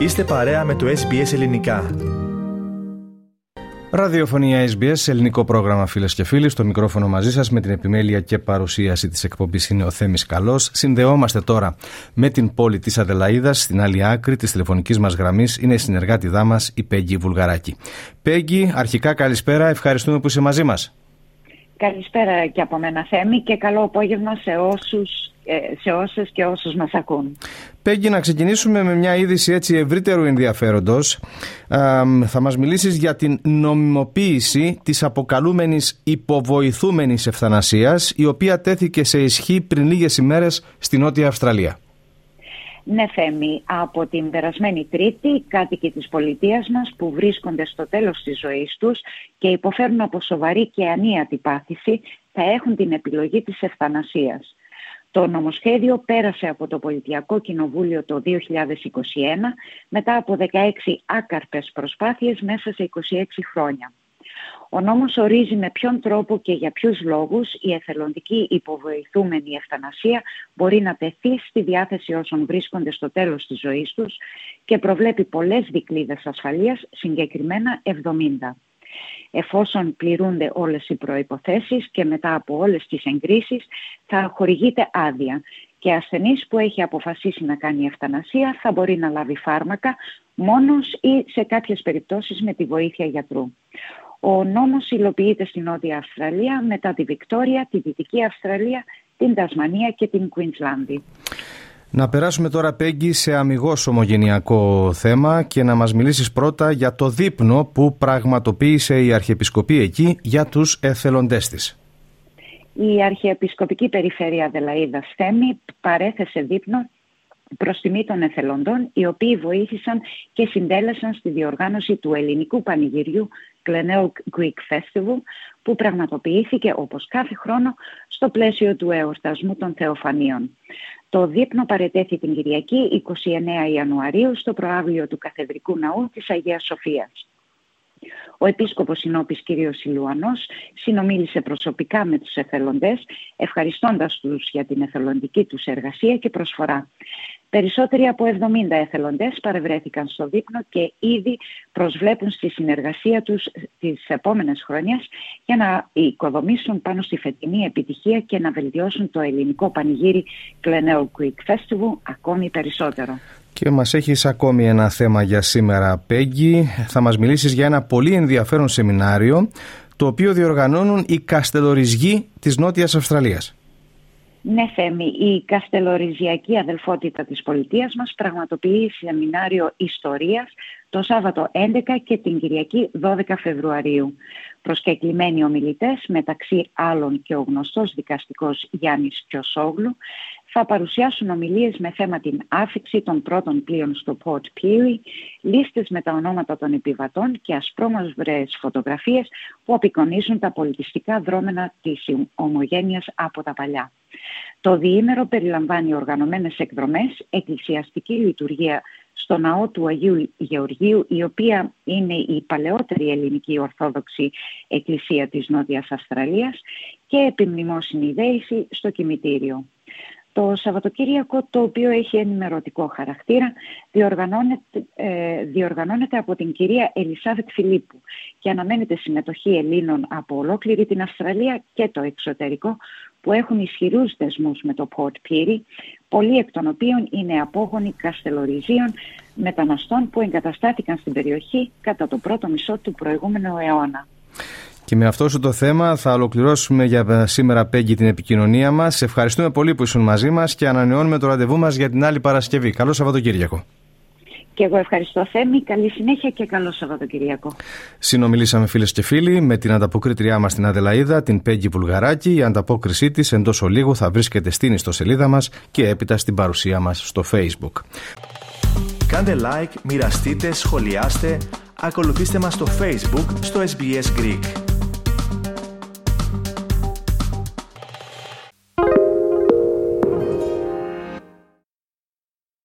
Είστε παρέα με το SBS Ελληνικά. Ραδιοφωνία SBS, ελληνικό πρόγραμμα φίλες και φίλοι. Στο μικρόφωνο μαζί σας με την επιμέλεια και παρουσίαση της εκπομπής είναι ο Θέμης Καλός. Συνδεόμαστε τώρα με την πόλη της Αδελαίδας. Στην άλλη άκρη της τηλεφωνικής μας γραμμής είναι η συνεργάτη μας, η Πέγγι Βουλγαράκη. Πέγγι, αρχικά καλησπέρα. Ευχαριστούμε που είσαι μαζί μας. Καλησπέρα και από μένα Θέμη και καλό απόγευμα σε όσους ε, σε όσες και όσους μας ακούν. Πέγγι, να ξεκινήσουμε με μια είδηση έτσι ευρύτερου ενδιαφέροντος. θα μας μιλήσεις για την νομιμοποίηση της αποκαλούμενης υποβοηθούμενης ευθανασίας, η οποία τέθηκε σε ισχύ πριν λίγες ημέρες στη Νότια Αυστραλία. Ναι Θέμη, από την περασμένη Τρίτη οι κάτοικοι της πολιτείας μας που βρίσκονται στο τέλος της ζωής τους και υποφέρουν από σοβαρή και ανίατη πάθηση θα έχουν την επιλογή της ευθανασίας. Το νομοσχέδιο πέρασε από το Πολιτιακό Κοινοβούλιο το 2021 μετά από 16 άκαρπες προσπάθειες μέσα σε 26 χρόνια. Ο νόμος ορίζει με ποιον τρόπο και για ποιους λόγους η εθελοντική υποβοηθούμενη ευθανασία μπορεί να τεθεί στη διάθεση όσων βρίσκονται στο τέλος της ζωής τους και προβλέπει πολλές δικλείδες ασφαλείας, συγκεκριμένα 70 εφόσον πληρούνται όλες οι προϋποθέσεις και μετά από όλες τις εγκρίσεις θα χορηγείται άδεια και ασθενής που έχει αποφασίσει να κάνει ευθανασία θα μπορεί να λάβει φάρμακα μόνος ή σε κάποιες περιπτώσεις με τη βοήθεια γιατρού. Ο νόμος υλοποιείται στην Νότια Αυστραλία μετά τη Βικτόρια, τη Δυτική Αυστραλία, την Τασμανία και την Κουίνσλάνδη. Να περάσουμε τώρα, Πέγγι, σε αμυγός ομογενειακό θέμα και να μας μιλήσεις πρώτα για το δείπνο που πραγματοποίησε η Αρχιεπισκοπή εκεί για τους εθελοντές της. Η Αρχιεπισκοπική Περιφέρεια Δελαίδα Στέμι παρέθεσε δείπνο προς τιμή των εθελοντών, οι οποίοι βοήθησαν και συντέλεσαν στη διοργάνωση του ελληνικού πανηγυριού Glenelg Greek Festival, που πραγματοποιήθηκε όπως κάθε χρόνο στο πλαίσιο του εορτασμού των Θεοφανίων. Το δείπνο παρετέθη την Κυριακή 29 Ιανουαρίου στο προάβλιο του Καθεδρικού Ναού της Αγίας Σοφίας. Ο Επίσκοπος Συνόπης κ. Σιλουανός συνομίλησε προσωπικά με τους εθελοντές, ευχαριστώντας τους για την εθελοντική τους εργασία και προσφορά. Περισσότεροι από 70 εθελοντές παρευρέθηκαν στο δείπνο και ήδη προσβλέπουν στη συνεργασία τους τις επόμενες χρόνιες για να οικοδομήσουν πάνω στη φετινή επιτυχία και να βελτιώσουν το ελληνικό πανηγύρι Glenelg Quick Festival ακόμη περισσότερο. Και μας έχεις ακόμη ένα θέμα για σήμερα, Πέγγι. Θα μας μιλήσεις για ένα πολύ ενδιαφέρον σεμινάριο το οποίο διοργανώνουν οι καστελοριζγοί της Νότιας Αυστραλίας. Ναι, Θέμη, η καστελοριζιακή αδελφότητα της πολιτείας μας πραγματοποιεί σεμινάριο ιστορίας το Σάββατο 11 και την Κυριακή 12 Φεβρουαρίου. Προσκεκλημένοι ομιλητές, μεταξύ άλλων και ο γνωστός δικαστικός Γιάννης Κιωσόγλου, θα παρουσιάσουν ομιλίες με θέμα την άφηξη των πρώτων πλοίων στο Port Pirie, λίστες με τα ονόματα των επιβατών και ασπρόμαυρες φωτογραφίες που απεικονίζουν τα πολιτιστικά δρόμενα της ομογένειας από τα παλιά. Το διήμερο περιλαμβάνει οργανωμένες εκδρομές, εκκλησιαστική λειτουργία στο ναό του Αγίου Γεωργίου, η οποία είναι η παλαιότερη ελληνική ορθόδοξη εκκλησία της Νότιας Αυστραλίας και επιμνημόσυνη δέηση στο κημητήριο. Το Σαββατοκύριακο, το οποίο έχει ενημερωτικό χαρακτήρα, διοργανώνεται, ε, διοργανώνεται από την κυρία Ελισάβετ Φιλίππου και αναμένεται συμμετοχή Ελλήνων από ολόκληρη την Αυστραλία και το εξωτερικό που έχουν ισχυρούς δεσμούς με το Port Pirie, πολλοί εκ των οποίων είναι απόγονοι καστελοριζίων μεταναστών που εγκαταστάθηκαν στην περιοχή κατά το πρώτο μισό του προηγούμενου αιώνα. Και με αυτό το θέμα θα ολοκληρώσουμε για σήμερα, Πέγγι, την επικοινωνία μας. Ευχαριστούμε πολύ που ήσουν μαζί μας και ανανεώνουμε το ραντεβού μας για την άλλη Παρασκευή. Καλό Σαββατοκύριακο. Και εγώ ευχαριστώ Θέμη. Καλή συνέχεια και καλό Σαββατοκυριακό. Συνομιλήσαμε φίλες και φίλοι με την ανταποκρίτριά μας στην Αδελαίδα, την Πέγγι Βουλγαράκη. Η ανταπόκρισή της εντός ολίγου θα βρίσκεται στην ιστοσελίδα μας και έπειτα στην παρουσία μας στο Facebook. Κάντε like, μοιραστείτε, σχολιάστε, ακολουθήστε μας στο Facebook στο SBS Greek.